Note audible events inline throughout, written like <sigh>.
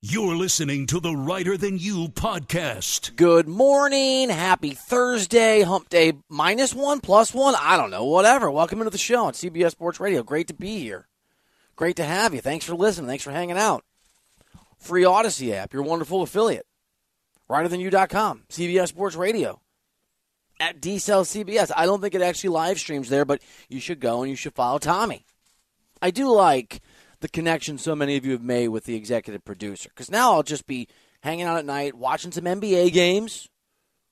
You're listening to the Reiter Than You podcast. Good morning. Happy Thursday. Hump day minus one, plus one. I don't know. Whatever. Welcome into the show on CBS Sports Radio. Great to be here. Great to have you. Thanks for listening. Thanks for hanging out. Free Audacy app, your wonderful affiliate. ReiterThanYou.com, CBS Sports Radio. At DCell CBS. I don't think it actually live streams there, but you should go and you should follow Tommy. I do like the connection so many of you have made with the executive producer. Because now I'll just be hanging out at night, watching some NBA games,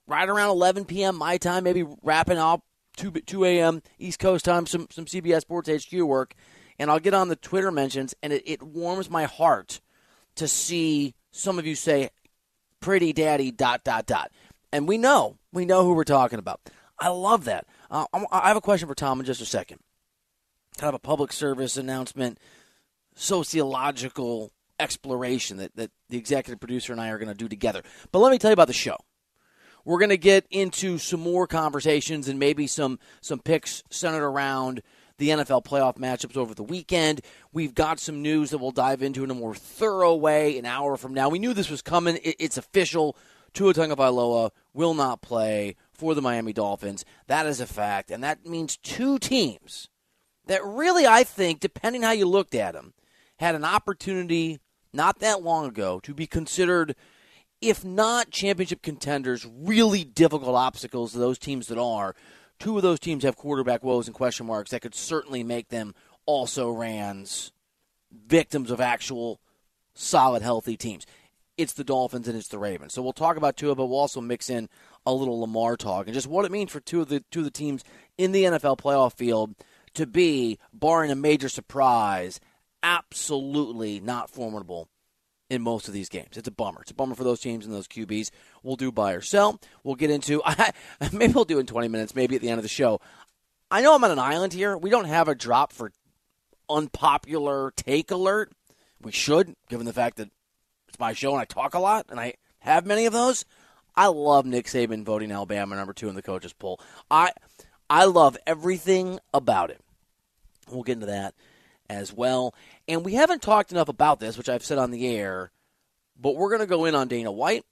right around 11 p.m. my time, maybe wrapping up 2, 2 a.m. East Coast time, some, some CBS Sports HQ work, and I'll get on the Twitter mentions, and it, it warms my heart to see some of you say, pretty daddy, dot, dot, dot. And we know, we know who we're talking about. I love that. Uh, I have a question for Tom in just a second. Kind of a public service announcement sociological exploration that, that the executive producer and I are going to do together. But let me tell you about the show. We're going to get into some more conversations and maybe some some picks centered around the NFL playoff matchups over the weekend. We've got some news that we'll dive into in a more thorough way an hour from now. We knew this was coming. It's official. Tua Tagovailoa will not play for the Miami Dolphins. That is a fact, and that means two teams that really, I think, depending how you looked at them, had an opportunity not that long ago to be considered, if not championship contenders, really difficult obstacles to those teams that are. Two of those teams have quarterback woes and question marks that could certainly make them also rans victims of actual solid, healthy teams. It's the Dolphins and it's the Ravens. So we'll talk about two, but we'll also mix in a little Lamar talk and just what it means for two of the two of the teams in the NFL playoff field to be, barring a major surprise, absolutely not formidable in most of these games. It's a bummer. It's a bummer for those teams and those QBs. We'll do buy or sell. We'll get into <laughs> maybe we'll do in 20 minutes, maybe at the end of the show. I know I'm on an island here. We don't have a drop for unpopular take alert. We should, given the fact that it's my show and I talk a lot and I have many of those. I love Nick Saban voting Alabama number two in the coaches poll. I I love everything about it. We'll get into that as well. And we haven't talked enough about this, which I've said on the air, but we're going to go in on Dana White,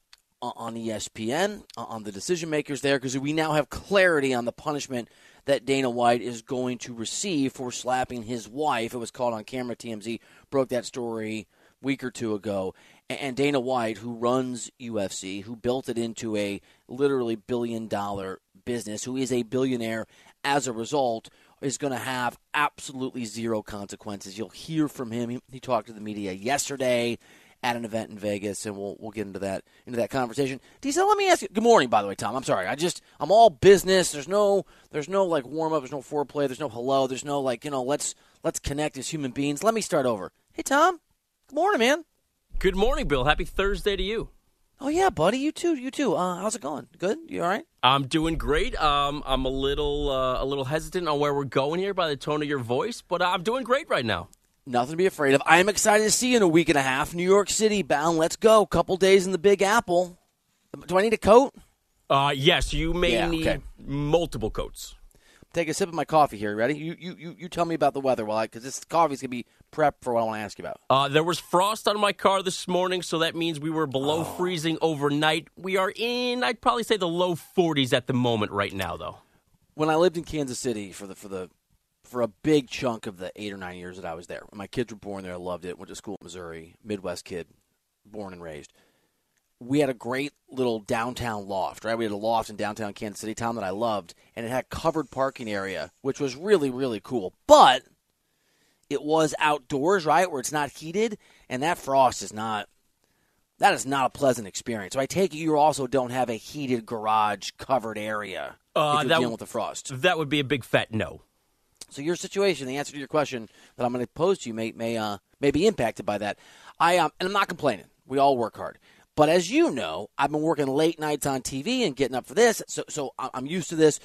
uh, on ESPN, uh, on the decision makers there, because we now have clarity on the punishment that Dana White is going to receive for slapping his wife. It was caught on camera. TMZ broke that story week or two ago. And Dana White, who runs UFC, who built it into a literally billion dollar business, who is a billionaire as a result, is going to have absolutely zero consequences. You'll hear from him. He, he, talked to the media yesterday at an event in Vegas, and we'll we'll get into that into that conversation. Diesel, let me ask you. Good morning, by the way, Tom. I'm sorry. I just I'm all business. There's no there's no like warm up. There's no foreplay. There's no hello. There's no like you know let's let's connect as human beings. Let me start over. Hey, Tom. Good morning, man. Good morning, Bill. Happy Thursday to you. Oh yeah, buddy. You too. You too. Uh, how's it going? Good. You all right? I'm doing great. Um, I'm a little uh, a little hesitant on where we're going here by the tone of your voice, but I'm doing great right now. Nothing to be afraid of. I am excited to see you in a week and a half. New York City bound. Let's go. Couple days in the Big Apple. Do I need a coat? Uh, yes, you may yeah, need okay. multiple coats take a sip of my coffee here. Ready? You you you, you tell me about the weather while I because this coffee's gonna be prepped for what I want to ask you about. Uh, there was frost on my car this morning, so that means we were below oh. freezing overnight. We are in, I'd probably say, the low 40s at the moment right now, though. When I lived in Kansas City for the for the for a big chunk of the eight or nine years that I was there, my kids were born there. I loved it. Went to school in Missouri, Midwest kid, born and raised we had a great little downtown loft, right? We had a loft in downtown Kansas City town that I loved, and it had covered parking area, which was really, really cool. But it was outdoors, right, where it's not heated, and that frost is not that is not a pleasant experience. So I take it you also don't have a heated garage covered area uh, if you're dealing with the frost. That would be a big fat no. So your situation, the answer to your question that I'm going to pose to you may may uh, may be impacted by that. I um, and I'm not complaining. We all work hard. But as you know, I've been working late nights on TV and getting up for this, so so I'm used to this.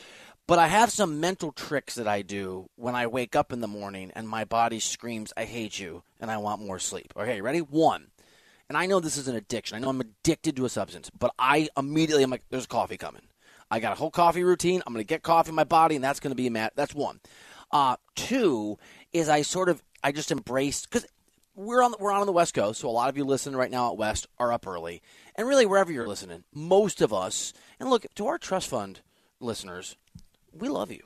But I have some mental tricks that I do when I wake up in the morning and my body screams, "I hate you," and I want more sleep. Okay, ready? One. And I know this is an addiction. I know I'm addicted to a substance, but I immediately I'm like, "There's coffee coming." I got a whole coffee routine. I'm going to get coffee in my body, and that's going to be a mat. That's one. Uh, two is I sort of I just embrace because we're on we're on the West Coast, so a lot of you listening right now at west are up early, and really wherever you're listening, most of us. And look to our trust fund listeners, we love you,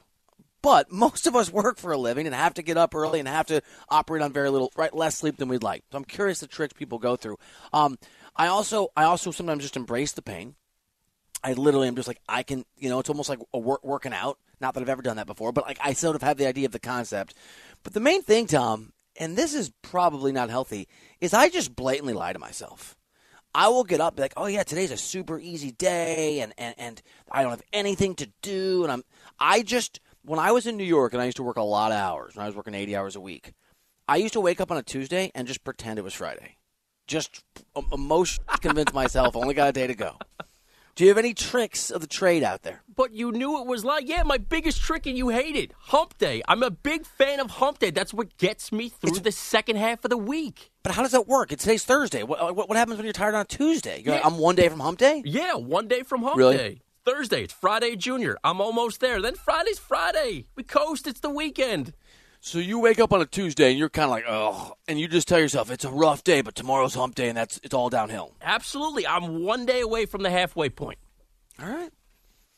but most of us work for a living and have to get up early and have to operate on very little, right, less sleep than we'd like. So I'm curious the tricks people go through. Um, I also I also sometimes just embrace the pain. I literally am just like I can, you know, it's almost like a work, working out. Not that I've ever done that before, but like I sort of have the idea of the concept. But the main thing, Tom, and this is probably not healthy, is I just blatantly lie to myself. I will get up, be like, oh yeah, today's a super easy day, and, and, and I don't have anything to do, and I'm I just when I was in New York and I used to work a lot of hours, when I was working eighty hours a week, I used to wake up on a Tuesday and just pretend it was Friday, just um, emotionally convince myself only got a day to go. Do you have any tricks of the trade out there? But you knew it was like, yeah, my biggest trick and you hate it. Hump day. I'm a big fan of hump day. That's what gets me through it's, the second half of the week. But how does that work? It's today's Thursday. What, uh, what, what happens when you're tired on Tuesday? Yeah. Like, I'm one day from hump day? Yeah, one day from hump really? day. Thursday, it's Friday Junior. I'm almost there. Then Friday's Friday. We coast. It's the weekend. So you wake up on a Tuesday and you're kind of like, oh, and you just tell yourself it's a rough day, but tomorrow's hump day, and that's it's all downhill. Absolutely, I'm one day away from the halfway point. All right,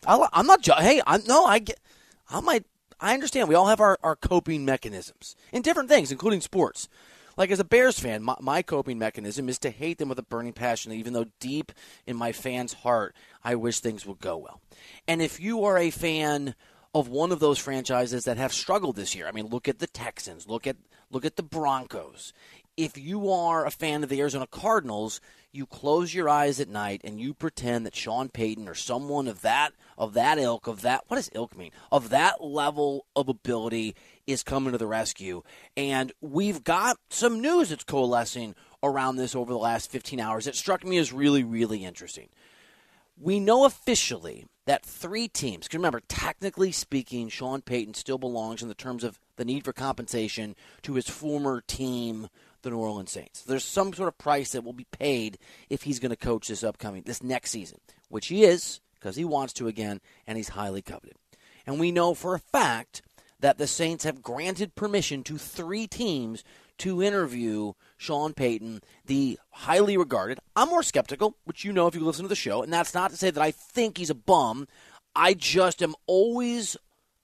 i am not. Hey, I'm no. I get. I might. I understand. We all have our, our coping mechanisms in different things, including sports. Like as a Bears fan, my, my coping mechanism is to hate them with a burning passion, even though deep in my fan's heart, I wish things would go well. And if you are a fan of one of those franchises that have struggled this year. I mean, look at the Texans, look at look at the Broncos. If you are a fan of the Arizona Cardinals, you close your eyes at night and you pretend that Sean Payton or someone of that of that ilk of that what does ilk mean? Of that level of ability is coming to the rescue. And we've got some news that's coalescing around this over the last 15 hours. It struck me as really really interesting. We know officially that three teams, because remember, technically speaking, Sean Payton still belongs in the terms of the need for compensation to his former team, the New Orleans Saints. There's some sort of price that will be paid if he's going to coach this upcoming, this next season, which he is, because he wants to again, and he's highly coveted. And we know for a fact that the Saints have granted permission to three teams to interview Sean Payton, the highly regarded. I'm more skeptical, which you know if you listen to the show, and that's not to say that I think he's a bum. I just am always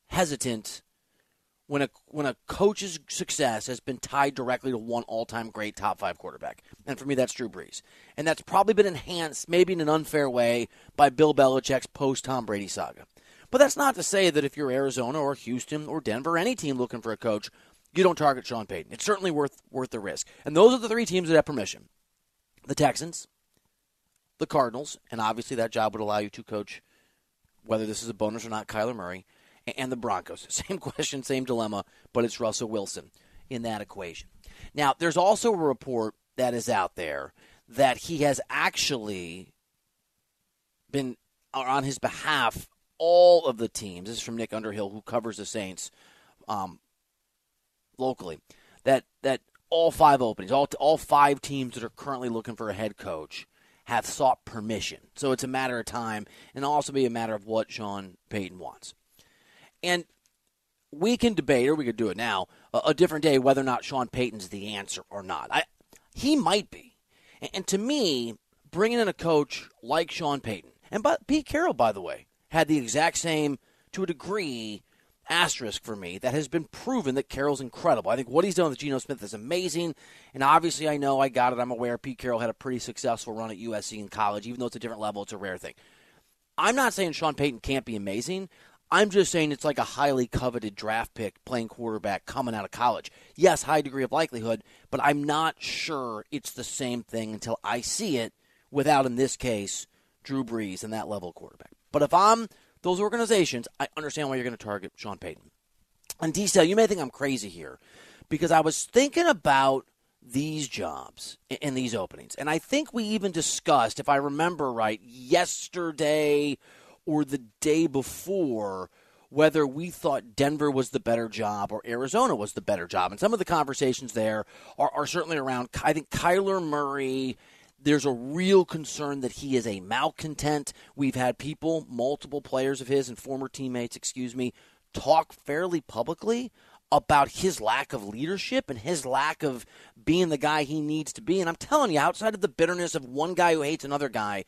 hesitant when a when a coach's success has been tied directly to one all-time great top 5 quarterback. And for me that's Drew Brees. And that's probably been enhanced maybe in an unfair way by Bill Belichick's post Tom Brady saga. But that's not to say that if you're Arizona or Houston or Denver, any team looking for a coach, you don't target Sean Payton. It's certainly worth worth the risk. And those are the three teams that have permission: the Texans, the Cardinals, and obviously that job would allow you to coach, whether this is a bonus or not, Kyler Murray, and the Broncos. <laughs> Same question, same dilemma, but it's Russell Wilson in that equation. Now, there's also a report that is out there that he has actually been on his behalf all of the teams. This is from Nick Underhill, who covers the Saints. Um, locally that that all five openings, all all five teams that are currently looking for a head coach have sought permission. So it's a matter of time, and also be a matter of what Sean Payton wants. And we can debate, or we could do it now, a, a different day, whether or not Sean Payton's the answer or not. I, he might be, and, and to me, bringing in a coach like Sean Payton, and but Pete Carroll, by the way, had the exact same, to a degree, asterisk for me that has been proven that Carroll's incredible. I think what he's done with Geno Smith is amazing. And obviously, I know I got it. I'm aware Pete Carroll had a pretty successful run at USC in college. Even though it's a different level, it's a rare thing. I'm not saying Sean Payton can't be amazing. I'm just saying it's like a highly coveted draft pick playing quarterback coming out of college. Yes, high degree of likelihood, but I'm not sure it's the same thing until I see it without, in this case, Drew Brees and that level quarterback. But if I'm those organizations, I understand why you're going to target Sean Payton. And d you may think I'm crazy here because I was thinking about these jobs and these openings. And I think we even discussed, if I remember right, yesterday or the day before whether we thought Denver was the better job or Arizona was the better job. And some of the conversations there are, are certainly around, I think, Kyler Murray there's a real concern that he is a malcontent. We've had people, multiple players of his and former teammates, excuse me, talk fairly publicly about his lack of leadership and his lack of being the guy he needs to be. And I'm telling you, outside of the bitterness of one guy who hates another guy,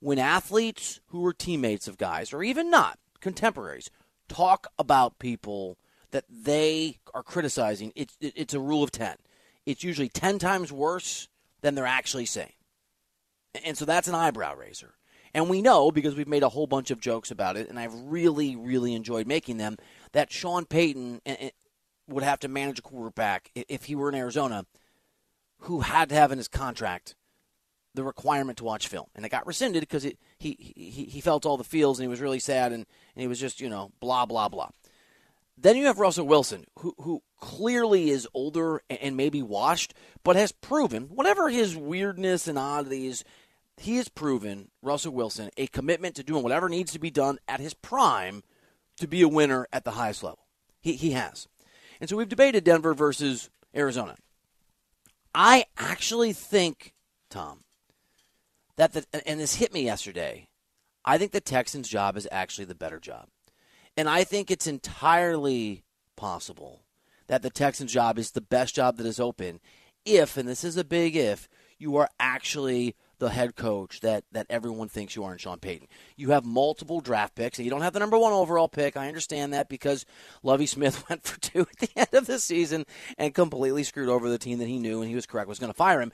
when athletes who are teammates of guys, or even not contemporaries, talk about people that they are criticizing, it's, it's a rule of 10. It's usually 10 times worse than they're actually saying. And so that's an eyebrow raiser. And we know because we've made a whole bunch of jokes about it, and I've really, really enjoyed making them, that Sean Payton eh, eh, would have to manage a quarterback if he were in Arizona who had to have in his contract the requirement to watch film. And it got rescinded because he, he, he felt all the feels and he was really sad and, and he was just, you know, blah, blah, blah. Then you have Russell Wilson, who, who clearly is older and maybe washed, but has proven, whatever his weirdness and oddities, he has proven, Russell Wilson, a commitment to doing whatever needs to be done at his prime to be a winner at the highest level. He, he has. And so we've debated Denver versus Arizona. I actually think, Tom, that the, and this hit me yesterday, I think the Texans' job is actually the better job. And I think it's entirely possible that the Texans' job is the best job that is open if, and this is a big if, you are actually the head coach that, that everyone thinks you are in Sean Payton. You have multiple draft picks, and you don't have the number one overall pick. I understand that because Lovie Smith <laughs> went for two at the end of the season and completely screwed over the team that he knew and he was correct was going to fire him.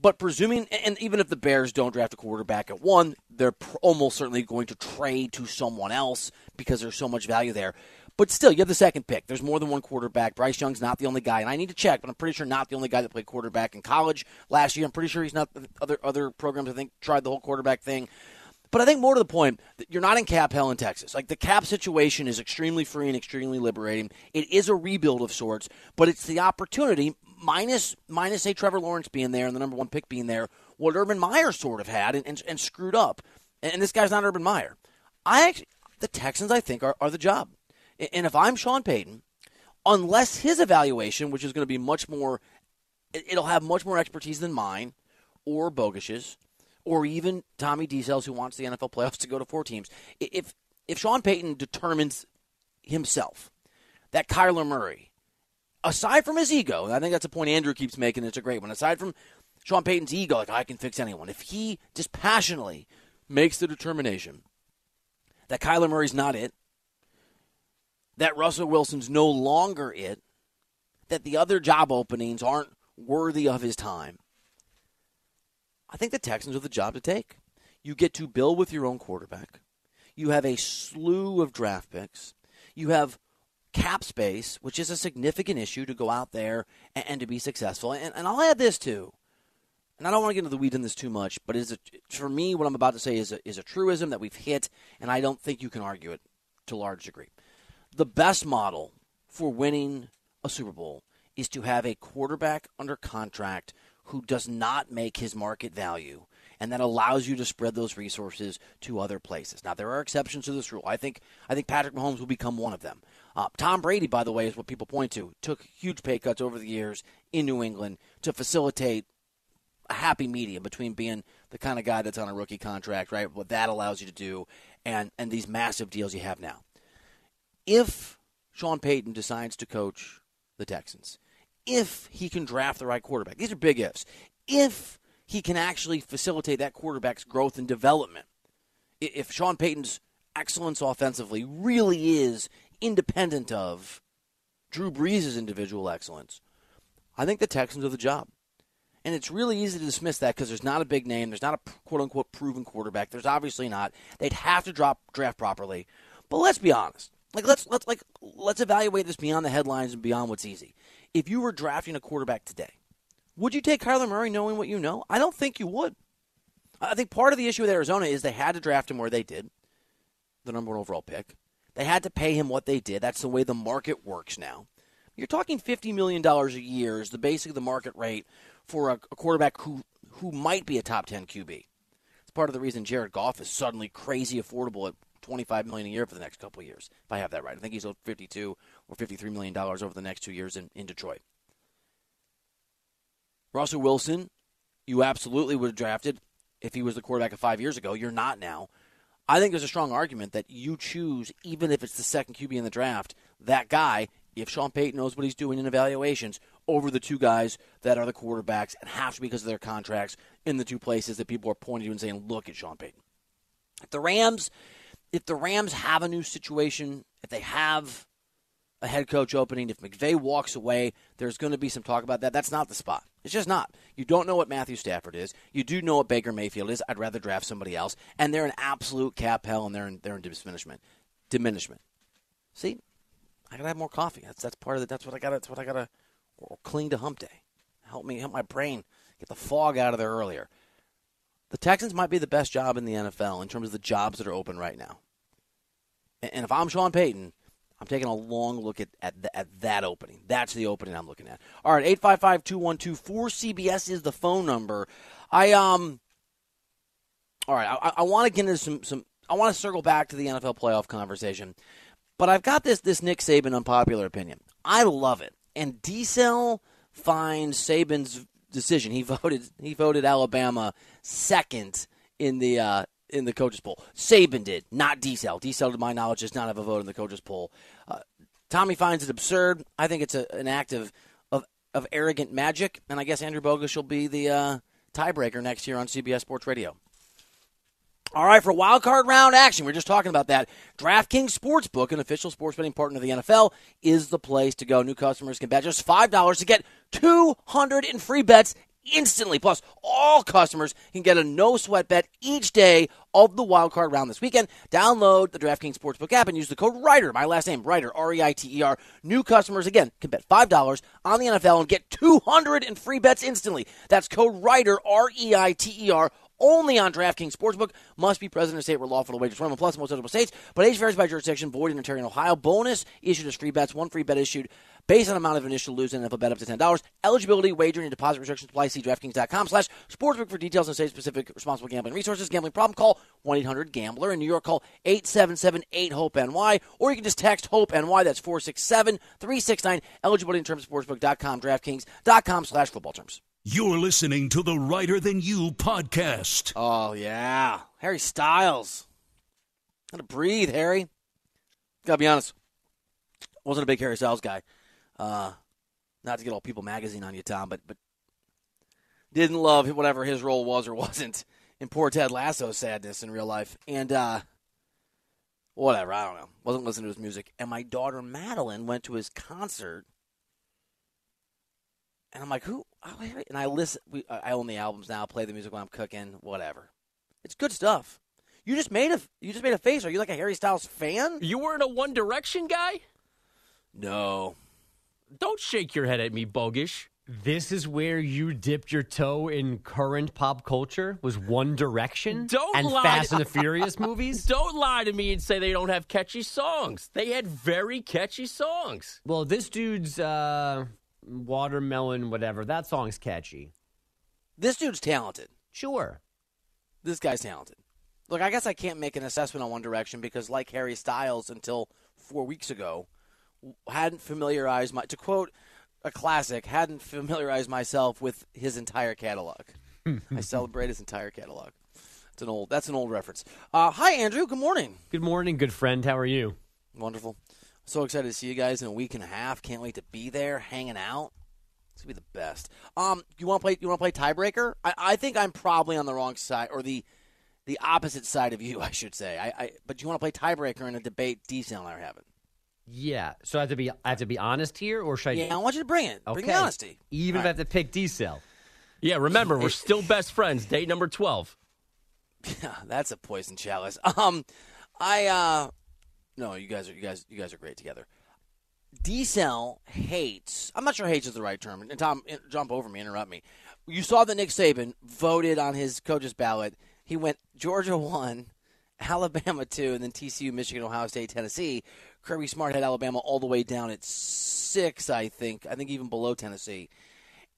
But presuming, and even if the Bears don't draft a quarterback at one, they're almost certainly going to trade to someone else because there's so much value there. But still, you have the second pick. There's more than one quarterback. Bryce Young's not the only guy, and I need to check, but I'm pretty sure not the only guy that played quarterback in college last year. I'm pretty sure he's not. Other other programs I think tried the whole quarterback thing. But I think more to the point, you're not in cap hell in Texas. Like the cap situation is extremely free and extremely liberating. It is a rebuild of sorts, but it's the opportunity minus minus a Trevor Lawrence being there and the number one pick being there. What Urban Meyer sort of had and, and, and screwed up, and this guy's not Urban Meyer. I actually, the Texans I think are, are the job. And if I'm Sean Payton, unless his evaluation, which is going to be much more, it'll have much more expertise than mine or Bogusch's or even Tommy Diesel's who wants the NFL playoffs to go to four teams. If if Sean Payton determines himself that Kyler Murray, aside from his ego, and I think that's a point Andrew keeps making, it's a great one. Aside from Sean Payton's ego, like I can fix anyone, if he dispassionately makes the determination that Kyler Murray's not it, that Russell Wilson's no longer it, that the other job openings aren't worthy of his time, I think the Texans are the job to take. You get to build with your own quarterback. You have a slew of draft picks. You have cap space, which is a significant issue to go out there and, and to be successful. And, and, I'll add this too. And I don't want to get into the weeds in this too much, but is for me, what I'm about to say is a, is a truism that we've hit, and I don't think you can argue it to a large degree the best model for winning a Super Bowl is to have a quarterback under contract who does not make his market value and that allows you to spread those resources to other places. Now there are exceptions to this rule. I think I think Patrick Mahomes will become one of them. Uh, Tom Brady, by the way, is what people point to. Took huge pay cuts over the years in New England to facilitate a happy medium between being the kind of guy that's on a rookie contract, right? What that allows you to do, and and these massive deals you have now if Sean Payton decides to coach the Texans, if he can draft the right quarterback, these are big ifs. If he can actually facilitate that quarterback's growth and development, if Sean Payton's excellence offensively really is independent of Drew Brees' individual excellence, I think the Texans are the job. And it's really easy to dismiss that because there's not a big name. There's not a quote unquote proven quarterback. There's obviously not. They'd have to drop draft properly. But let's be honest. Like let's let's like let's evaluate this beyond the headlines and beyond what's easy. If you were drafting a quarterback today, would you take Kyler Murray knowing what you know? I don't think you would. I think part of the issue with Arizona is they had to draft him where they did, the number one overall pick. They had to pay him what they did. That's the way the market works now. You're talking fifty million dollars a year is the basic the market rate for a, a quarterback who who might be a top ten QB. It's part of the reason Jared Goff is suddenly crazy affordable at 25 million a year for the next couple years, if I have that right. I think he's owed 52 or 53 million dollars over the next two years in, in Detroit. Russell Wilson, you absolutely would have drafted if he was the quarterback of five years ago. You're not now. I think there's a strong argument that you choose, even if it's the second QB in the draft, that guy if Sean Payton knows what he's doing in evaluations over the two guys that are the quarterbacks and have to because of their contracts in the two places that people are pointing to and saying, look at Sean Payton. The Rams, if the Rams have a new situation, if they have a head coach opening, if McVay walks away, there's going to be some talk about that. That's not the spot. It's just not. You don't know what Matthew Stafford is. You do know what Baker Mayfield is. I'd rather draft somebody else. And they're an absolute cap hell, and they're in, they're in diminishment. Diminishment. See, I gotta have more coffee. That's that's part of it. That's what I gotta. That's what I gotta. Or cling to hump day. Help me. Help my brain get the fog out of there earlier. The Texans might be the best job in the NFL in terms of the jobs that are open right now. And if I'm Sean Payton, I'm taking a long look at, at, the, at that opening. That's the opening I'm looking at. All right, 855 212 4CBS is the phone number. I, um, all right, I, I want to get into some, some, I want to circle back to the NFL playoff conversation, but I've got this, this Nick Saban unpopular opinion. I love it. And D finds Saban's decision. He <laughs> voted, he voted Alabama second in the, uh, in the coaches poll. Saban did, not D Cell. D Cell, to my knowledge, does not have a vote in the coaches poll. Uh, Tommy finds it absurd. I think it's a, an act of, of, of arrogant magic, and I guess Andrew Bogusch will be the uh, tiebreaker next year on CBS Sports Radio. All right, for wild card round action, we are just talking about that. DraftKings Sportsbook, an official sports betting partner of the NFL, is the place to go. New customers can bet just $5 to get 200 in free bets instantly. Plus, all customers can get a no sweat bet each day of the wild card round this weekend. Download the DraftKings Sportsbook app and use the code REITER, my last name, REITER, R E I T E R. New customers, again, can bet $5 on the NFL and get 200 in free bets instantly. That's code REITER, R E I T E R only on DraftKings Sportsbook. Must be present in state where lawful to wager 21 plus most eligible states, but age varies by jurisdiction. Void in Ontario and Ohio. Bonus issued as free bets. One free bet issued based on amount of initial lose and NFL bet up to $10. Eligibility, wagering, and deposit restrictions apply. See DraftKings.com slash sportsbook for details and state-specific responsible gambling resources. Gambling problem? Call 1-800-GAMBLER. In New York, call 877-8-HOPE-NY. Or you can just text HOPE-NY. That's 467-369. Eligibility in terms of sportsbook.com, DraftKings.com slash football terms. You're listening to the Reiter Than You podcast. Oh, yeah. Harry Styles. Gotta breathe, Harry. Gotta be honest. Wasn't a big Harry Styles guy. Uh, not to get all People magazine on you, Tom, but but didn't love whatever his role was or <laughs> wasn't in poor Ted Lasso's sadness in real life. And uh, whatever, I don't know. Wasn't listening to his music. And my daughter Madeline went to his concert and I'm like, who? Oh, and I listen. We, I own the albums now. Play the music while I'm cooking. Whatever. It's good stuff. You just made a you just made a face. Are you like a Harry Styles fan? You weren't a One Direction guy. No. Don't shake your head at me, bogish. This is where you dipped your toe in current pop culture. Was One Direction don't and lie Fast to- and the Furious <laughs> movies? Don't lie to me and say they don't have catchy songs. They had very catchy songs. Well, this dude's uh, watermelon, whatever. That song's catchy. This dude's talented. Sure. This guy's talented. Look, I guess I can't make an assessment on One Direction because, like Harry Styles, until four weeks ago, hadn't familiarized my to quote a classic hadn't familiarized myself with his entire catalog. I celebrate his entire catalog. It's an old that's an old reference. Uh, hi Andrew, good morning. Good morning, good friend. How are you? Wonderful. So excited to see you guys in a week and a half. Can't wait to be there, hanging out. It's gonna be the best. Um, you want to play? You want to play tiebreaker? I, I think I'm probably on the wrong side or the the opposite side of you, <laughs> I should say. I, I but you want to play tiebreaker in a debate D and I are having. Yeah. So I have to be I have to be honest here, or should I? Yeah, I want you to bring it. Bring the Okay. honesty. Even All if I have to pick D cell. Yeah, remember, we're <laughs> still best friends. Date number 12. Yeah, that's a poison chalice. <laughs> Um, I uh, no, you guys are you guys you guys are great together. D Cell hates. I'm not sure hates is the right term. And Tom, jump over me, interrupt me. You saw that Nick Saban voted on his coach's ballot. He went Georgia <laughs> one, Alabama two, and then TCU, Michigan, Ohio State, Tennessee. Kirby Smart had Alabama all the way down at six, I think. I think even below Tennessee.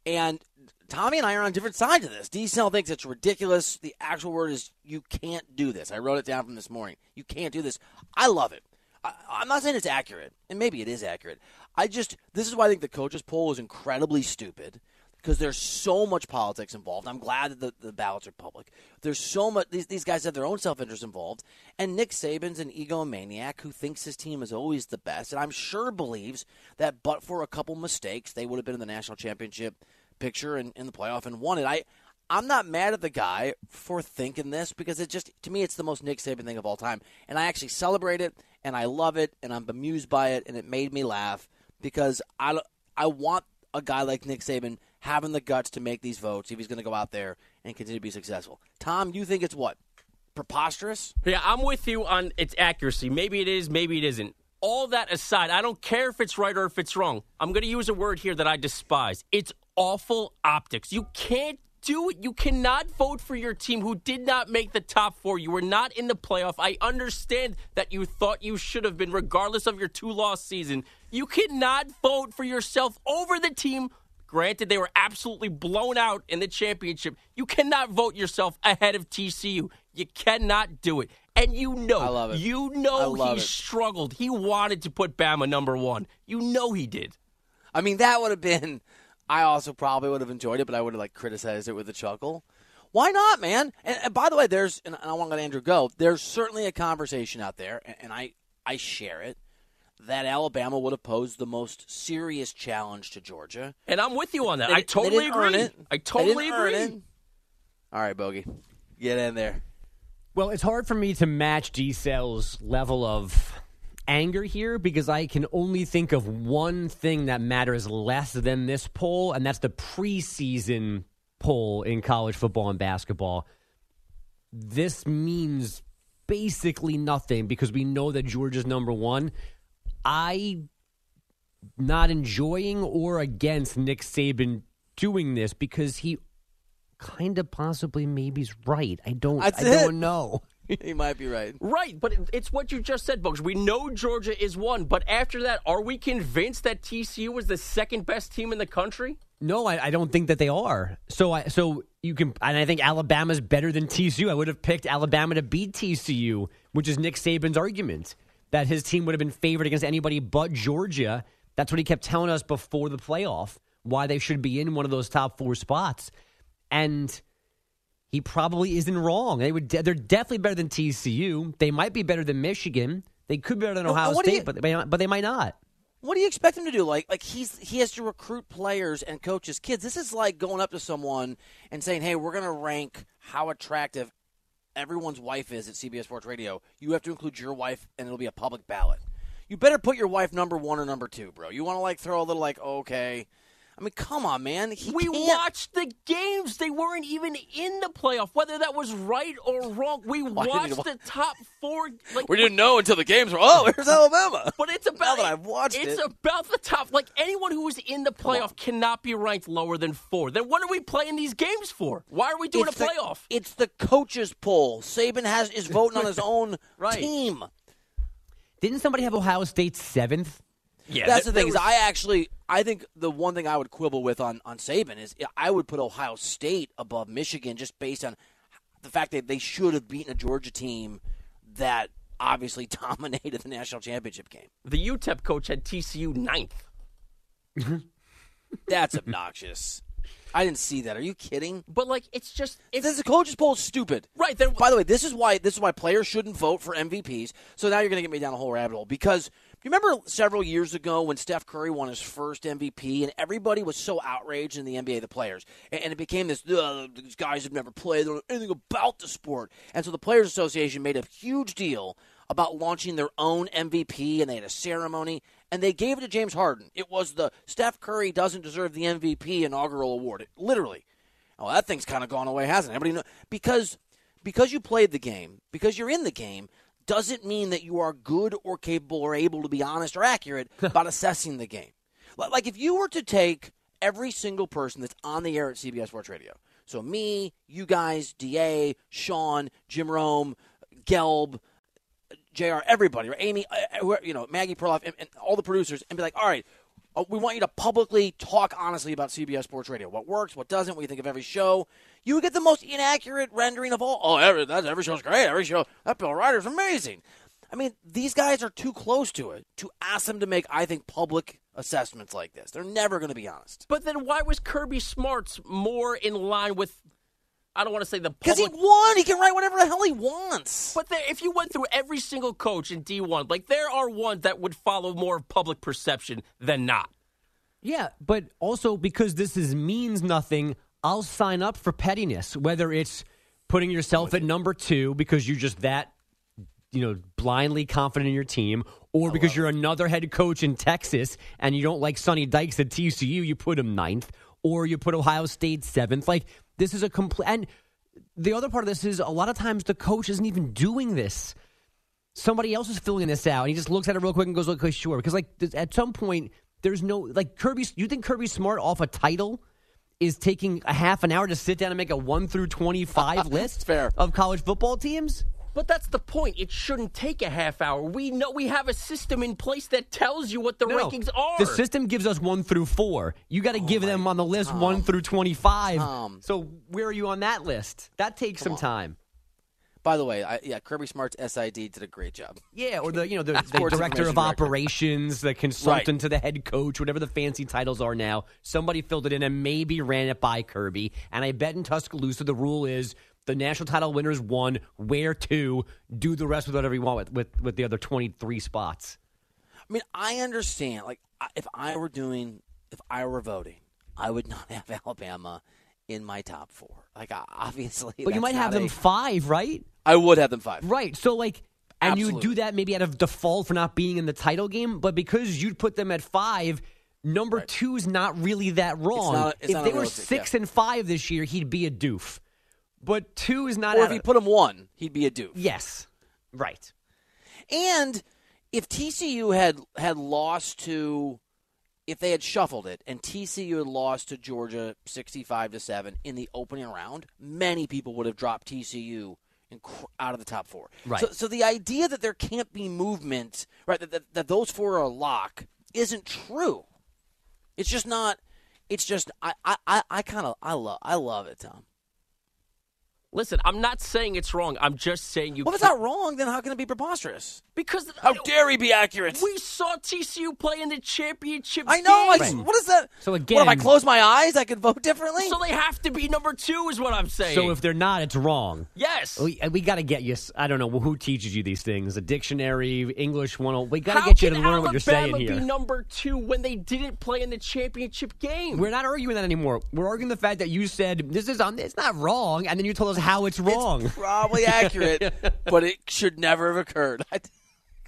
And Tommy and I are on different sides of this. D Cell thinks it's ridiculous. The actual word is you can't do this. I wrote it down from this morning. You can't do this. I love it. I, I'm not saying it's accurate, and maybe it is accurate. I just this is why I think the coaches poll is incredibly stupid. Because there's so much politics involved. I'm glad that the, the ballots are public. There's so much, these, these guys have their own self interest involved. And Nick Saban's an egomaniac who thinks his team is always the best. And I'm sure believes that, but for a couple mistakes, they would have been in the national championship picture and in the playoff and won it. I, I'm not mad at the guy for thinking this because it just, to me, it's the most Nick Saban thing of all time. And I actually celebrate it and I love it and I'm bemused by it and it made me laugh because I, I want a guy like Nick Saban having the guts to make these votes if he's going to go out there and continue to be successful. Tom, you think it's what? Preposterous? Yeah, I'm with you on its accuracy. Maybe it is, maybe it isn't. All that aside, I don't care if it's right or if it's wrong. I'm going to use a word here that I despise. It's awful optics. You can't do it. You cannot vote for your team who did not make the top four. You were not in the playoff. I understand that you thought you should have been, regardless of your two loss season. You cannot vote for yourself over the team Granted, they were absolutely blown out in the championship. You cannot vote yourself ahead of TCU. You cannot do it. And you know, I love it. you know he it. struggled. He wanted to put Bama number one. You know he did. I mean, that would have been. I also probably would have enjoyed it, but I would have like criticized it with a chuckle. Why not, man? And, and by the way, there's and I want to let Andrew go. There's certainly a conversation out there, and, and I I share it that Alabama would have posed the most serious challenge to Georgia. And I'm with you on that. They- I totally they didn't agree. earn it. I They totally didn't earn agree. it. All right, Bogey, get in there. Well, it's hard for me to match D Cell's level of anger here because I can only think of one thing that matters less than this poll, and that's the preseason poll in college football and basketball. This means basically nothing because we know that Georgia's number one. I not enjoying or against Nick Saban doing this because he kind of possibly maybe's right. I don't That's I it. don't know. <laughs> he might be right. Right, but it's what you just said, Bugs. We know Georgia is one, but after that, are we convinced that TCU was the second best team in the country? No, I, I don't think that they are. So I so you can and I think Alabama's better than TCU. I would have picked Alabama to beat TCU, which is Nick Saban's argument that his team would have been favored against anybody but Georgia. That's what he kept telling us before the playoff, why they should be in one of those top four spots. And he probably isn't wrong. They would they're definitely better than TCU. They might be better than Michigan. They could be better than Ohio State, you- but they, not, but they might not. What do you expect him to do? Like, like he's he has to recruit players and coaches kids. This is like going up to someone and saying, "Hey, we're going to rank how attractive everyone's wife is at CBS Sports Radio. You have to include your wife, and it'll be a public ballot. You better put your wife number one or number two, bro. You want to like throw a little like, okay." I mean, come on, man. He We can't- watched the games. They weren't even in the playoff. Whether that was right or wrong, we Why did you watched wa- the top four. Like, We didn't know until the games were. Oh, here's Alabama. But it's about that I've watched It's it. about the top. Like anyone who was in the playoff cannot be ranked lower than four. Then what are we playing these games for? Why are we doing It's a the- playoff? it's the coaches poll. Saban has is voting on his <laughs> own Right. team. Didn't somebody have Ohio State seventh? Yeah, That's the thing. Is I actually, I think the one thing I would quibble with on on Saban is I would put Ohio State above Michigan just based on the fact that they should have beaten a Georgia team that obviously <laughs> dominated the national championship game. the UTEP coach had TCU ninth. <laughs> That's obnoxious. I didn't see that. Are you kidding? But like, it's just if This the coaches poll is stupid. right then. By the way, this is why this is why players shouldn't vote for MVPs. So now you're going to get me down a whole rabbit hole because you remember several years ago when Steph Curry won his first MVP and everybody was so outraged in the NBA, the players, and, it became this these guys have never played, they don't know anything about the sport, and so the Players Association made a huge deal about launching their own MVP, and they had a ceremony, and they gave it to James Harden. It was the Steph Curry doesn't deserve the MVP inaugural award, literally. Oh, that thing's kind of gone away, hasn't it? Everybody know because because you played the game, because you're in the game, doesn't mean that you are good or capable or able to be honest or accurate <laughs> about assessing the game. Like if you were to take every single person that's on the air at CBS Sports Radio, so me, you guys, Da, Sean, Jim Rome, Gelb, Jr. Everybody, right? Amy, uh, uh, whoever- you know, Maggie Perloff, and, and all the producers, and be like, all right, uh, we want you to publicly talk honestly about CBS Sports Radio. What works, what doesn't, what you think of every show. You would get the most inaccurate rendering of all. Oh, every, that, every show's great. Every show, that Bill Reiter's amazing. I mean, these guys are too close to it to ask them to make, I think, public assessments like this. They're never going to be honest. But then why was Kirby Smart's more in line with? I don't want to say the Because he won. He can write whatever the hell he wants. But there, if you went through every single coach in D1, like there are ones that would follow more of public perception than not. Yeah, but also because this is means nothing, I'll sign up for pettiness. Whether it's putting yourself at number two because you're just that, you know, blindly confident in your team, or because you're another head coach in Texas and you don't like Sonny Dykes at TCU, you put him ninth, or you put Ohio State seventh. Like this is a complete. And the other part of this is a lot of times the coach isn't even doing this somebody else is filling this out, and he just looks at it real quick and goes, "Okay, sure." Because like at some point, there's no like Kirby. You think Kirby Smart off a title is taking a half an hour to sit down and make a one through twenty five <laughs> list fair. of college football teams? But that's the point. It shouldn't take a half hour. We know we have a system in place that tells you what the No, rankings are. The system gives us one through four. You got to oh give them on the list one through twenty five. Tom. So where are you on that list? That takes some time. By the way, I, yeah, Kirby Smart's SID did a great job. Yeah, or the you know the, the director of operations, the consultant to the head coach, whatever the fancy titles are now. Somebody filled it in and maybe ran it by Kirby. And I bet in Tuscaloosa the rule is the national title winners won, where to, do the rest with whatever you want with with, with the other twenty three spots. I mean, I understand. Like, if I were doing, if I were voting, I would not have <laughs> Alabama in my top four. Like, obviously, But you might have not them five, right? I would have them five. Right. So like and you do that maybe out of default for not being in the title game, but because you'd put them at five, number two is not really that wrong. not- it's if they were six yeah. and five this year, he'd be a doof. But two is not Or if he of- put him one, he'd be a doof. Yes. Right. And if TCU had had lost to, if they had shuffled it and TCU had lost to Georgia sixty-five to seven in the opening round, many people would have dropped TCU cr- out of the top four. Right. So, so the idea that there can't be movement, right? That, that, that those four are a lock, isn't true. It's just not. It's just I I, I, I kind of I love I love it, Tom. Listen, I'm not saying it's wrong. I'm just saying you Well, if it's not wrong, then how can it be preposterous? because How dare he be accurate? we saw TCU play in the championship. I know. I, game. What is that? So what, if I close my eyes, I could vote differently. So they have to be number two, is what I'm saying. So if they're not, it's wrong. yes, We, uh, we got to get you. I don't know who teaches you these things. A dictionary, English one. We got to get you to learn what you're saying Alabama here. be number two when they didn't play in the championship game? We're not arguing that anymore. We're arguing the fact that you said this is on. It's not wrong, and then you told us how it's wrong. It's <laughs> probably accurate, <laughs> but it should never have occurred. <laughs>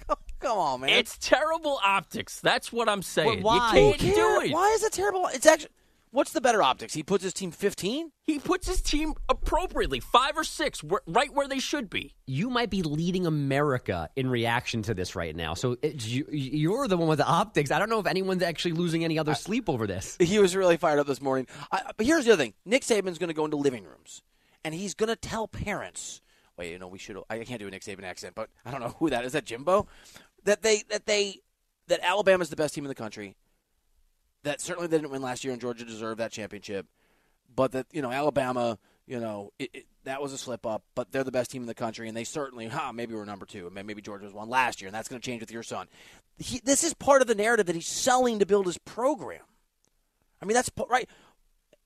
Come, come on, man. It's terrible optics. That's what I'm saying. But why? You can't cares? do it. Why is it terrible? It's actually. What's the better optics? He puts his team 15. He puts his team appropriately, five or six, wh- right where they should be. you might be leading America in reaction to this right now. So it's, you, you're the one with the optics. I don't know if anyone's actually losing any other sleep over this. He was really fired up this morning. I, but here's the other thing: Nick Saban's going to go into living rooms, and he's going to tell parents. Wait, you know, we should. I can't do a Nick Saban accent, but I don't know who that is. That Jimbo? That they that they that Alabama's the best team in the country. That certainly they didn't win last year, and Georgia deserved that championship. But that you know, Alabama, you know, it, it, that was a slip up. But they're the best team in the country, and they certainly, huh, maybe we're number two, and maybe Georgia was one last year, and that's going to change with your son. He, this is part of the narrative that he's selling to build his program. I mean, that's right.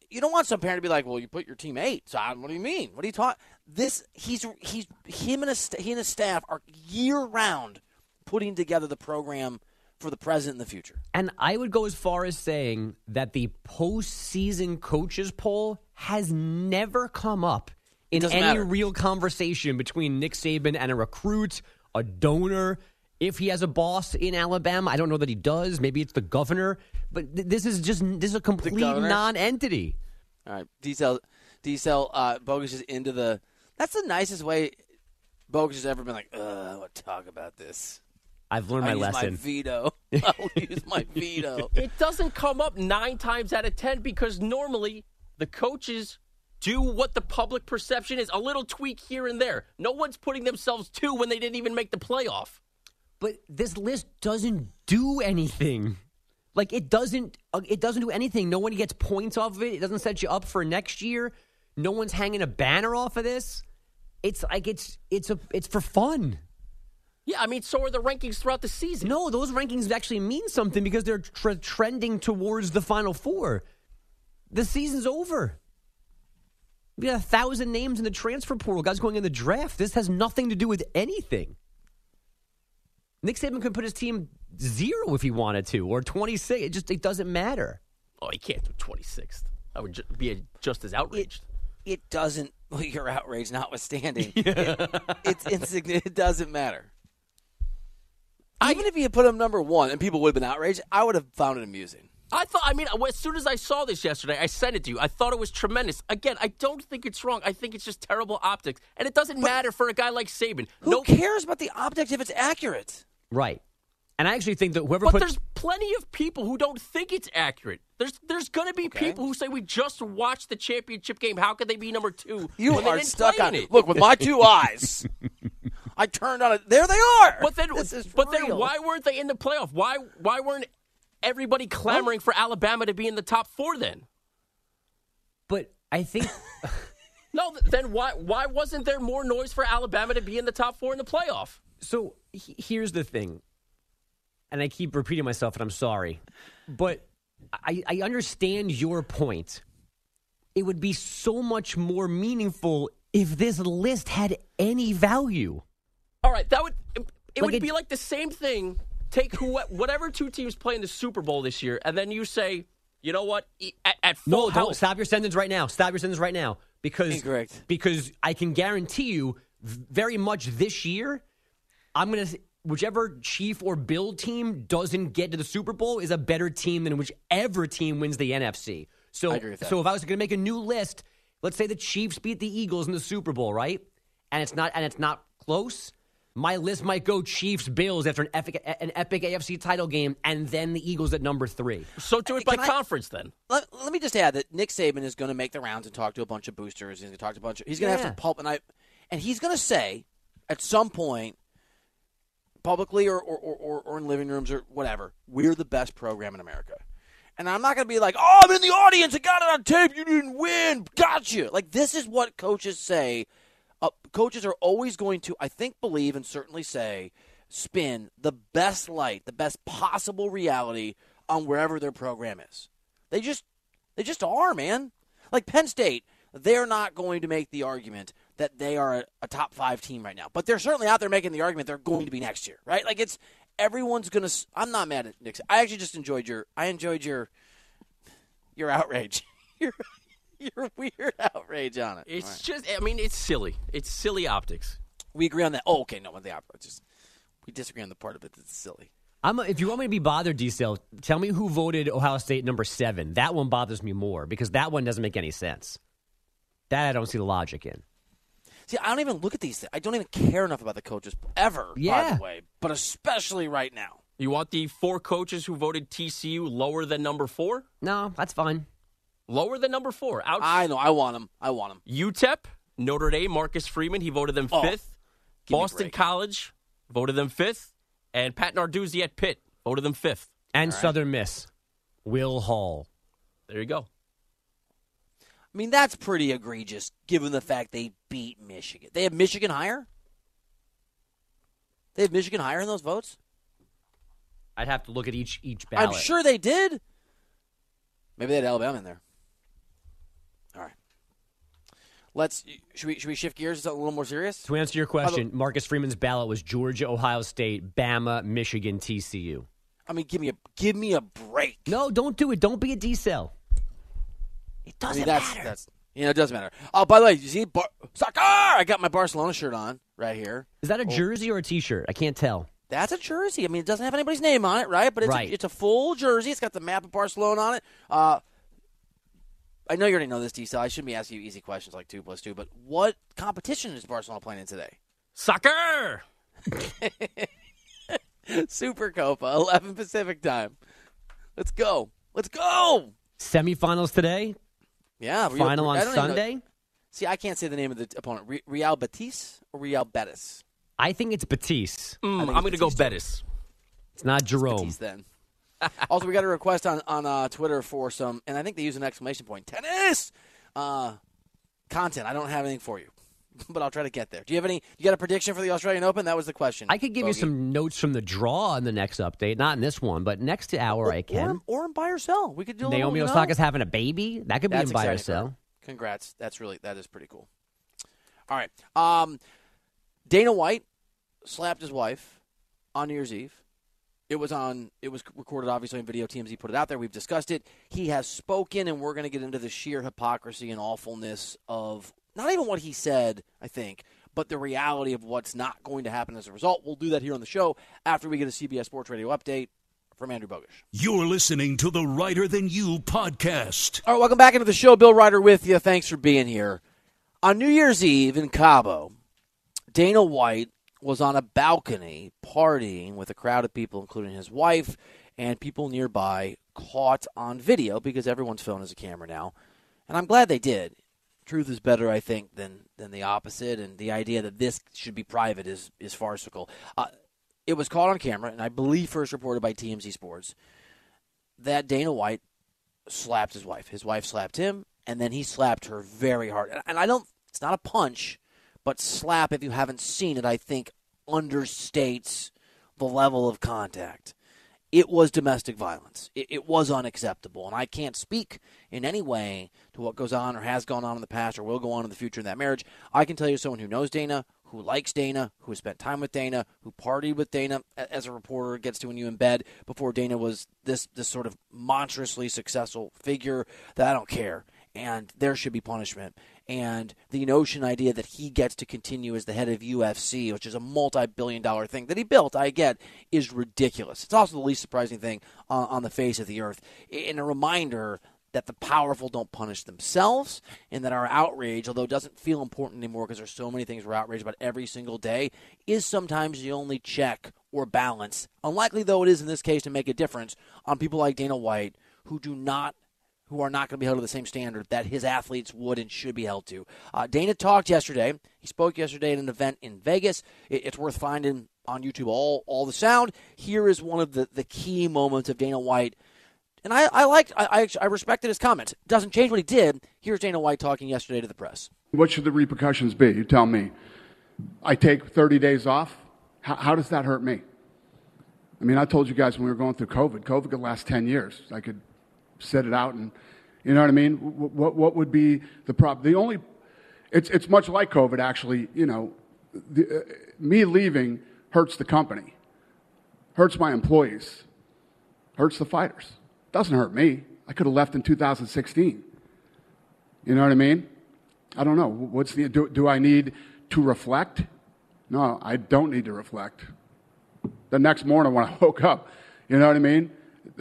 You don't want some parent to be like, "Well, you put your team eight. So I- what do you mean? What are you talking?" This he's he's him and his he and his staff are year round putting together the program for the present and the future. And I would go as far as saying that the postseason coaches poll has never come up in any matter. real conversation between Nick Saban and a recruit, a donor. If he has a boss in Alabama, I don't know that he does. Maybe it's the governor. But th- this is just this is a complete governor? non-entity. All right, D-cell, D-cell, uh, Bogusch is into the. That's the nicest way Bogusch has ever been like, Ugh, I want to talk about this. I've learned I my use my lesson. veto. <laughs> I'll use my <laughs> veto. It doesn't come up nine times out of ten because normally the coaches do what the public perception is a little tweak here and there. No one's putting themselves to when they didn't even make the playoff. But this list doesn't do anything. Like it doesn't uh, it doesn't do anything. No one gets points off of it. It doesn't set you up for next year. No one's hanging a banner off of this. It's like it's it's a it's for fun. Yeah, I mean, so are the rankings throughout the season. No, those rankings actually mean something because they're tre- trending towards the final four. The season's over. We got a thousand names in the transfer portal, guys going in the draft. This has nothing to do with anything. Nick Saban could put his team zero if he wanted to, or twenty six. It just it doesn't matter. Oh, he can't do 26th. I would ju- be just as outraged. It doesn't. Well, your outrage notwithstanding, <laughs> it, it's insignificant. It doesn't matter. I, Even if you had put him number one and people would have been outraged, I would have found it amusing. I thought, I mean, as soon as I saw this yesterday, I sent it to you. I thought it was tremendous. Again, I don't think it's wrong. I think it's just terrible optics. And it doesn't matter for a guy like Saban. Who No, cares about the optics if it's accurate? Right. And I actually think that whoever but put there's plenty of people who don't think it's accurate. There's there's going to be Okay. people who say we just watched the championship game. How could they be number two? <laughs> You when are stuck on it. Look, with my two <laughs> eyes, I turned on it. There they are. But then, This is but then, why weren't they in the playoff? Why why weren't everybody clamoring for Alabama to be in the top four? Then but I think <laughs> no. Then why why wasn't there more noise for Alabama to be in the top four in the playoff? So he- here's the thing, and I keep repeating myself, and I'm sorry, but I, I understand your point. It would be so much more meaningful if this list had any value. All right, that would it Like would it- be like the same thing. Take who whatever two teams play in the Super Bowl this year, and then you say, you know what? E- At, at full No, don't health, stop your sentence right now. Stop your sentence right now because Incorrect. Because I can guarantee you, very much this year, I'm gonna whichever Chief or Bill team doesn't get to the Super Bowl is a better team than whichever team wins the NFC. So, I agree with that. so if I was going to make a new list, let's say the Chiefs beat the Eagles in the Super Bowl, right? And it's not and it's not close. My list might go Chiefs, Bills after an epic, an epic AFC title game, and then the Eagles at number three. so do it by Can I- conference then. let, let me just add that Nick Saban is going to make the rounds and talk to a bunch of boosters. He's going to talk to a bunch. Of, he's going to Yeah. have some pulp, and I, and he's going to say, at some point, publicly or or, or or in living rooms or whatever, we're the best program in America. And I'm not going to be like, oh, I'm in the audience. I got it on tape. You didn't win. Gotcha. Like this is what coaches say. Uh, coaches are always going to, I think, believe and certainly say, spin the best light, the best possible reality on wherever their program is. They just they just are, man. Like Penn State, they're not going to make the argument that they are a, a top five team right now, but they're certainly out there making the argument they're going to be next year, right? Like it's everyone's gonna. I'm not mad at Nick. I actually just enjoyed your. I enjoyed your your outrage. <laughs> your your weird outrage on it. It's All right. just, I mean, it's silly. It's silly optics. we agree on that. Oh, okay, no, the outrage. Just we disagree on the part of it that's silly. I'm, if you want me to be bothered, D-Cell, tell me who voted Ohio State number seven. That one bothers me more because that one doesn't make any sense. That I don't see the logic in. See, I don't even look at these. Things. I don't even care enough about the coaches ever. By the way, but especially right now. You want the four coaches who voted TCU lower than number four? No, that's fine. Lower than number four. Out I know. I want them. I want them. UTEP, Notre Dame, Marcus Freeman, he voted them Oh, fifth. give me a Boston. College voted them fifth. And Pat Narduzzi at Pitt voted them fifth. And Southern Miss, Will Hall. There you go. I mean, that's pretty egregious given the fact they beat Michigan. They have Michigan higher? They have Michigan higher in those votes? I'd have to look at each each ballot. I'm sure they did. Maybe they had Alabama in there. All right. Let's should we should we shift gears to something a little more serious? To answer your question, Marcus Freeman's ballot was Georgia, Ohio State, Bama, Michigan, TCU. I mean, give me a give me a break. No, don't do it. Don't be a D-cell. It doesn't mean, that's matter. that's you know, it doesn't matter. Oh, by the way, you see, Bar- soccer! I got my Barcelona shirt on right here. Is that a jersey or a T-shirt? I can't tell. That's a jersey. I mean, it doesn't have anybody's name on it, right? But it's Right. A, it's a full jersey. It's got the map of Barcelona on it. Uh, I know you already know this, D. I shouldn't be asking you easy questions like two plus two. But what competition is Barcelona playing in today? Soccer! <laughs> Super Copa, eleven Pacific time. Let's go. Let's go. Semifinals today. Yeah. Real- Final on don't know- Sunday. See, I can't say the name of the opponent. Re- Real Betis or Real Betis? I think it's Betis. Mm, think I'm going to go Batista. Bettis. It's not Jerome. Betis then. <laughs> also, we got a request on on uh, Twitter for some, and I think they use an exclamation point. Tennis uh, content. I don't have anything for you. <laughs> but I'll try to get there. Do you have any? You got a prediction for the Australian Open? That was the question. I could give you some notes from the draw in the next update, not in this one, but next to hour I can. Or, or in buy or sell. We could do a little, Naomi? Osaka's having a baby. That could be That's in buy or exciting for her. sell. Congrats. That's really that is pretty cool. All right. Um, Dana White slapped his wife on New Year's Eve. It was on. It was recorded, obviously, on video. TMZ put it out there. We've discussed it. He has spoken, and we're going to get into the sheer hypocrisy and awfulness of not even what he said. I think, but the reality of what's not going to happen as a result. We'll do that here on the show after we get a CBS Sports Radio update from Andrew Bogusch. You're listening to the Reiter Than You podcast. All right, welcome back into the show. Bill Reiter with you. Thanks for being here. On New Year's Eve in Cabo, Dana White was on a balcony partying with a crowd of people, including his wife and people nearby, caught on video because everyone's phone is a camera now. And I'm glad they did. Truth is better, I think, than than the opposite. And the idea that this should be private is is farcical. Uh, it was caught on camera, and I believe first reported by TMZ Sports that Dana White slapped his wife. His wife slapped him, and then he slapped her very hard. And- And I don't, it's not a punch, but slap, if you haven't seen it, I think understates the level of contact. It was domestic violence. It, it was unacceptable. And I can't speak in any way to what goes on or has gone on in the past or will go on in the future in that marriage. I can tell you, someone who knows Dana, who likes Dana, who has spent time with Dana, who partied with Dana as a reporter gets to when you in bed before Dana was this this sort of monstrously successful figure that I don't care. And there should be punishment. And the notion idea that he gets to continue as the head of UFC, which is a multi-billion dollar thing that he built, I get, is ridiculous. It's also the least surprising thing on, on the face of the earth. And a reminder that the powerful don't punish themselves, and that our outrage, although it doesn't feel important anymore because there's so many things we're outraged about every single day, is sometimes the only check or balance, unlikely though it is in this case to make a difference on people like Dana White who do not. Who are not going to be held to the same standard that his athletes would and should be held to. Uh, Dana talked yesterday. He spoke yesterday at an event in Vegas. It, it's worth finding on YouTube all all the sound. Here is one of the, the key moments of Dana White and I, I liked, I, I, respected his comments. Doesn't change what he did. Here's Dana White talking yesterday to the press. What should the repercussions be? You tell me. I take 30 days off. How, how does that hurt me? I mean, I told you guys when we were going through COVID, COVID could last 10 years. I could sit it out and, you know what I mean? What, what, what would be the problem? The only, it's, it's much like COVID, actually. You know, the, uh, me leaving hurts the company, hurts my employees, hurts the fighters. Doesn't hurt me. I could have left in 2016. You know what I mean? I don't know. What's the do, do I need to reflect? No, I don't need to reflect. The next morning when I <laughs> woke up, you know what I mean?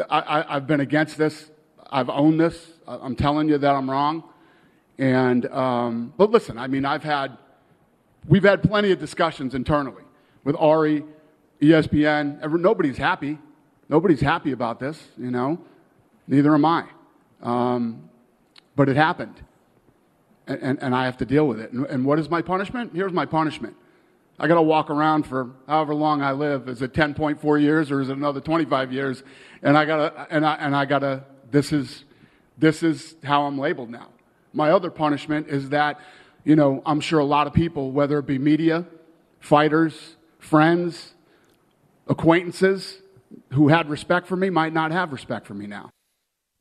I, I, I've been against this. I've owned this. I'm telling you that I'm wrong. And um, but listen, I mean, I've had we've had plenty of discussions internally with Ari, ESPN. Nobody's happy. Nobody's happy about this. You know, neither am I. Um, but it happened and, and, and I have to deal with it. And, and what is my punishment? Here's my punishment. I got to walk around for however long I live. Is it 10.4 years or is it another 25 years? And I got to, and I, and I got to, this is, this is how I'm labeled now. My other punishment is that, you know, I'm sure a lot of people, whether it be media, fighters, friends, acquaintances who had respect for me might not have respect for me now.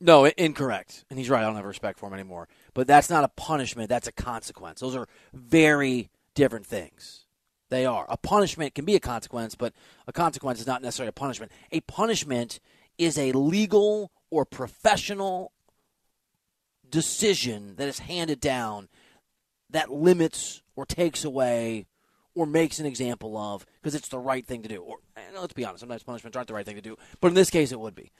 No, incorrect. And he's right. I don't have respect for him anymore. But that's not a punishment. That's a consequence. Those are very different things. They are. A punishment can be a consequence, but a consequence is not necessarily a punishment. A punishment is a legal or professional decision that is handed down that limits or takes away or makes an example of because it's the right thing to do. Or let's be honest, sometimes punishments aren't the right thing to do, but in this case, it would be.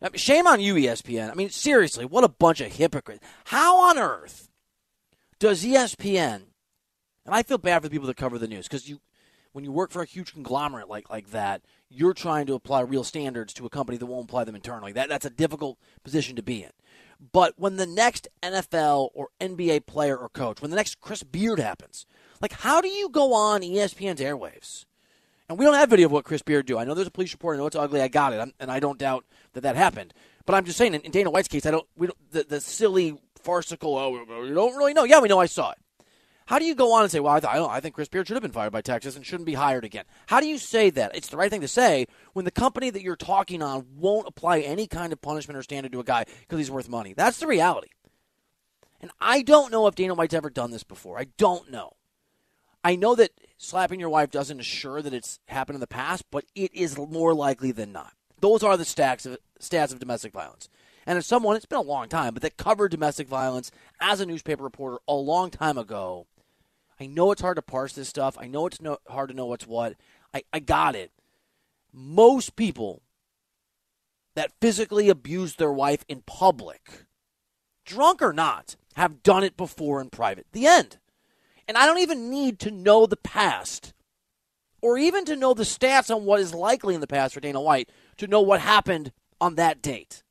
I mean, shame on you, ESPN. I mean, seriously, what a bunch of hypocrites. How on earth does ESPN? And I feel bad for the people that cover the news because you, when you work for a huge conglomerate like like that, you're trying to apply real standards to a company that won't apply them internally. That that's a difficult position to be in. But when the next NFL or NBA player or coach, when the next Chris Beard happens, like how do you go on ESPN's airwaves? And we don't have video of what Chris Beard do. I know there's a police report. I know it's ugly. I got it, I'm, and I don't doubt that that happened. But I'm just saying, in, in Dana White's case, I don't. We don't. The, the silly farcical. Oh, we don't really know. Yeah, we know. I saw it. How do you go on and say, well, I, th- I, I think Chris Beard should have been fired by Texas and shouldn't be hired again? How do you say that? It's the right thing to say when the company that you're talking on won't apply any kind of punishment or standard to a guy because he's worth money. That's the reality. And I don't know if Dana White's ever done this before. I don't know. I know that slapping your wife doesn't assure that it's happened in the past, but it is more likely than not. Those are the stats of, stats of domestic violence. And as someone, it's been a long time, but that covered domestic violence as a newspaper reporter a long time ago, I know it's hard to parse this stuff. I know it's no, hard to know what's what. I, I got it. Most people that physically abuse their wife in public, drunk or not, have done it before in private. The end. And I don't even need to know the past or even to know the stats on what is likely in the past for Dana White to know what happened on that date.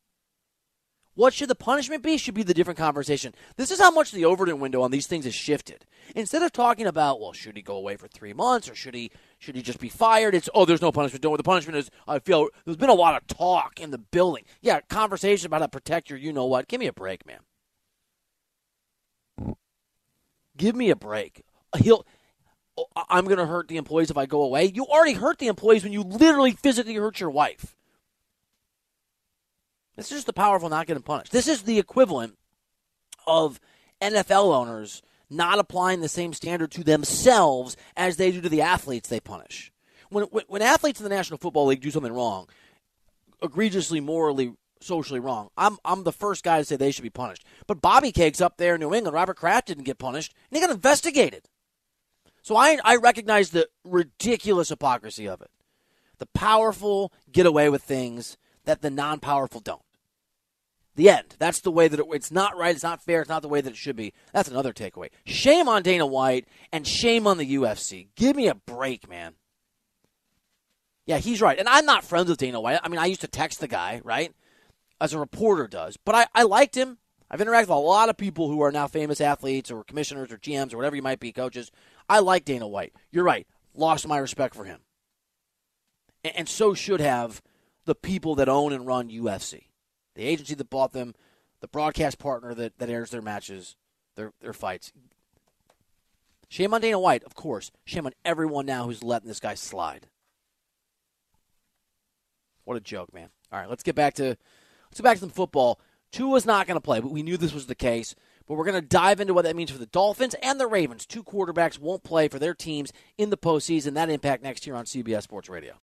What should the punishment be? Should be the different conversation. This is how much the Overton window on these things has shifted. Instead of talking about, well, should he go away for three months or should he should he just be fired? It's oh, there's no punishment. Don't. The punishment is I feel there's been a lot of talk in the building. Yeah, conversation about how to protect your you know what. Give me a break, man. Give me a break. He'll. oh, I'm going to hurt the employees if I go away. You already hurt the employees when you literally physically hurt your wife. This is just the powerful not getting punished. This is the equivalent of NFL owners not applying the same standard to themselves as they do to the athletes they punish. When, when, when athletes in the National Football League do something wrong, egregiously, morally, socially wrong, I'm, I'm the first guy to say they should be punished. But Bobby Cakes up there in New England, Robert Kraft didn't get punished, and he got investigated. So I, I recognize the ridiculous hypocrisy of it. The powerful get away with things that the non powerful don't. The end. That's the way that it, it's not right. It's not fair. It's not the way that it should be. That's another takeaway. Shame on Dana White and shame on the UFC. Give me a break, man. Yeah, he's right. And I'm not friends with Dana White. I mean, I used to text the guy, right? As a reporter does. But I, I liked him. I've interacted with a lot of people who are now famous athletes or commissioners or GMs or whatever you might be, coaches. I like Dana White. You're right. Lost my respect for him. And, and so should have the people that own and run UFC the agency that bought them, the broadcast partner that, that airs their matches, their their fights. Shame on Dana White, of course. Shame on everyone now who's letting this guy slide. What a joke, man. All right, let's get back to let's get back to some football. Tua's not going to play, but we knew this was the case. But we're going to dive into what that means for the Dolphins and the Ravens. Two quarterbacks won't play for their teams in the postseason. That impact next year on CBS Sports Radio.